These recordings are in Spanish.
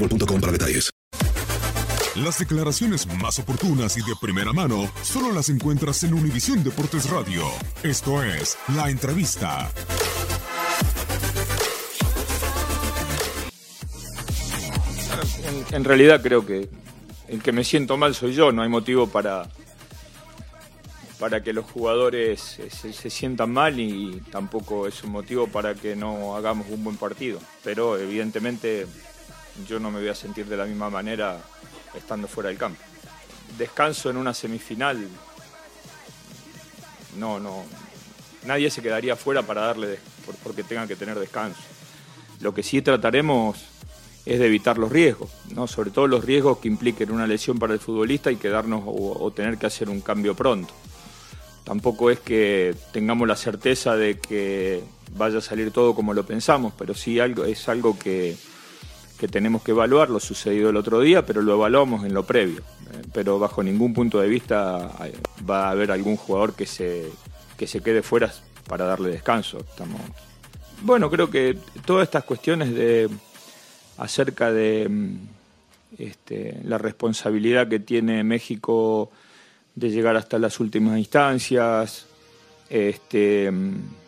boostmobile.com para detalles. Las declaraciones más oportunas y de primera mano solo las encuentras en Univisión Deportes Radio. Esto es La Entrevista. En, realidad creo que el que me siento mal soy yo, no hay motivo para, para que los jugadores se sientan mal y tampoco es un motivo para que no hagamos un buen partido. Pero evidentemente yo no me voy a sentir de la misma manera estando fuera del campo. Descanso en una semifinal, no, no, nadie se quedaría fuera para darle porque tenga que tener descanso. Lo que sí trataremos es de evitar los riesgos, ¿no? sobre todo los riesgos que impliquen una lesión para el futbolista y quedarnos o, o tener que hacer un cambio pronto. Tampoco es que tengamos la certeza de que vaya a salir todo como lo pensamos, pero sí algo, es algo que, que tenemos que evaluar, lo sucedido el otro día, pero lo evaluamos en lo previo. Eh, pero bajo ningún punto de vista eh, va a haber algún jugador que se, que se quede fuera para darle descanso. Estamos... Bueno, creo que todas estas cuestiones de acerca de mm, este, la responsabilidad que tiene México de llegar hasta las últimas instancias, este, mm,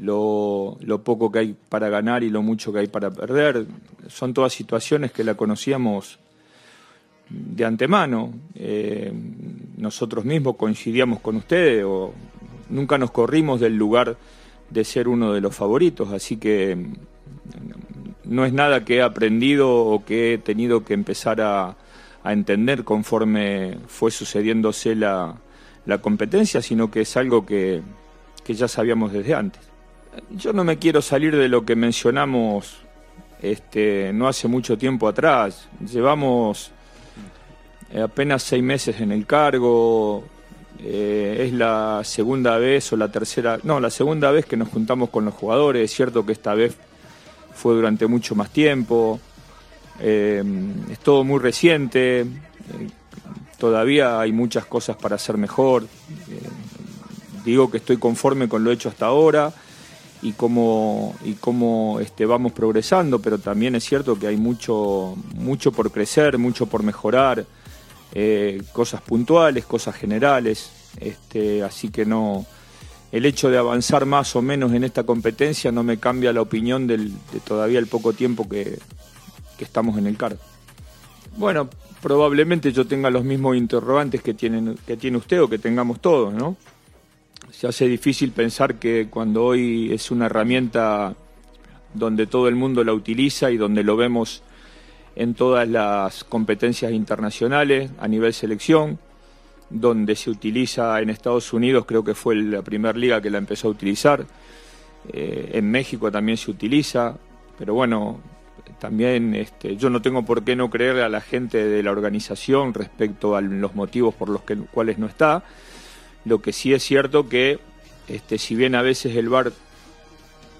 lo, poco que hay para ganar y lo mucho que hay para perder. Son todas situaciones que la conocíamos de antemano. Eh, nosotros mismos coincidíamos con ustedes o nunca nos corrimos del lugar de ser uno de los favoritos, así que mm, no es nada que he aprendido o que he tenido que empezar a, a entender conforme fue sucediéndose la, la competencia, sino que es algo que, que ya sabíamos desde antes. Yo no me quiero salir de lo que mencionamos este, no hace mucho tiempo atrás. Llevamos eh, apenas seis meses en el cargo. eh, es la segunda vez o la tercera, no, la segunda vez que nos juntamos con los jugadores. Es cierto que esta vez fue durante mucho más tiempo. Eh, es todo muy reciente. todavía hay muchas cosas para hacer mejor. Digo que estoy conforme con lo hecho hasta ahora y cómo, y cómo este, vamos progresando, pero también es cierto que hay mucho, mucho por crecer, mucho por mejorar, eh, cosas puntuales, cosas generales, este, así que no, el hecho de avanzar más o menos en esta competencia no me cambia la opinión de todavía el poco tiempo que, que estamos en el cargo. Bueno, probablemente yo tenga los mismos interrogantes que, tienen, que tiene usted o que tengamos todos, ¿no? Se hace difícil pensar que cuando hoy es una herramienta donde todo el mundo la utiliza y donde lo vemos en todas las competencias internacionales a nivel selección, donde se utiliza en Estados Unidos, creo que fue la primera liga que la empezó a utilizar, eh, en México también se utiliza, pero bueno, también este, yo no tengo por qué no creerle a la gente de la organización respecto a los motivos por los que, cuales no está. Lo que sí es cierto que, este, si bien a veces el VAR,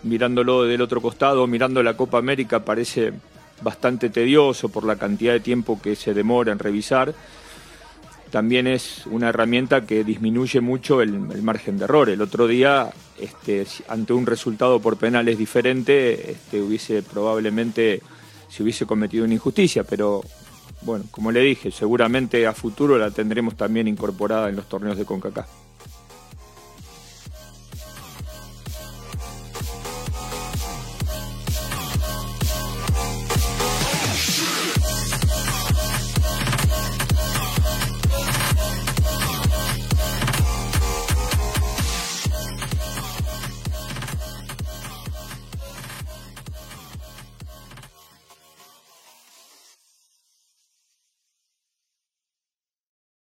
mirándolo del otro costado, mirando la Copa América, parece bastante tedioso por la cantidad de tiempo que se demora en revisar, también es una herramienta que disminuye mucho el, margen de error. El otro día, este, ante un resultado por penales diferente, este, hubiese probablemente se hubiese cometido una injusticia, pero bueno, como le dije, seguramente a futuro la tendremos también incorporada en los torneos de CONCACAF.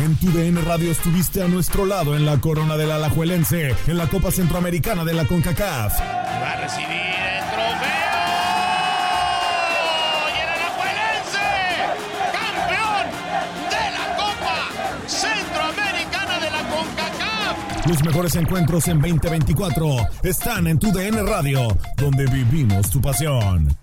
En tu DN Radio estuviste a nuestro lado en la corona del Alajuelense, en la Copa Centroamericana de la CONCACAF. Va a recibir el trofeo. Y el Alajuelense, campeón de la Copa Centroamericana de la CONCACAF. Los mejores encuentros en 2024 están en tu DN Radio, donde vivimos tu pasión.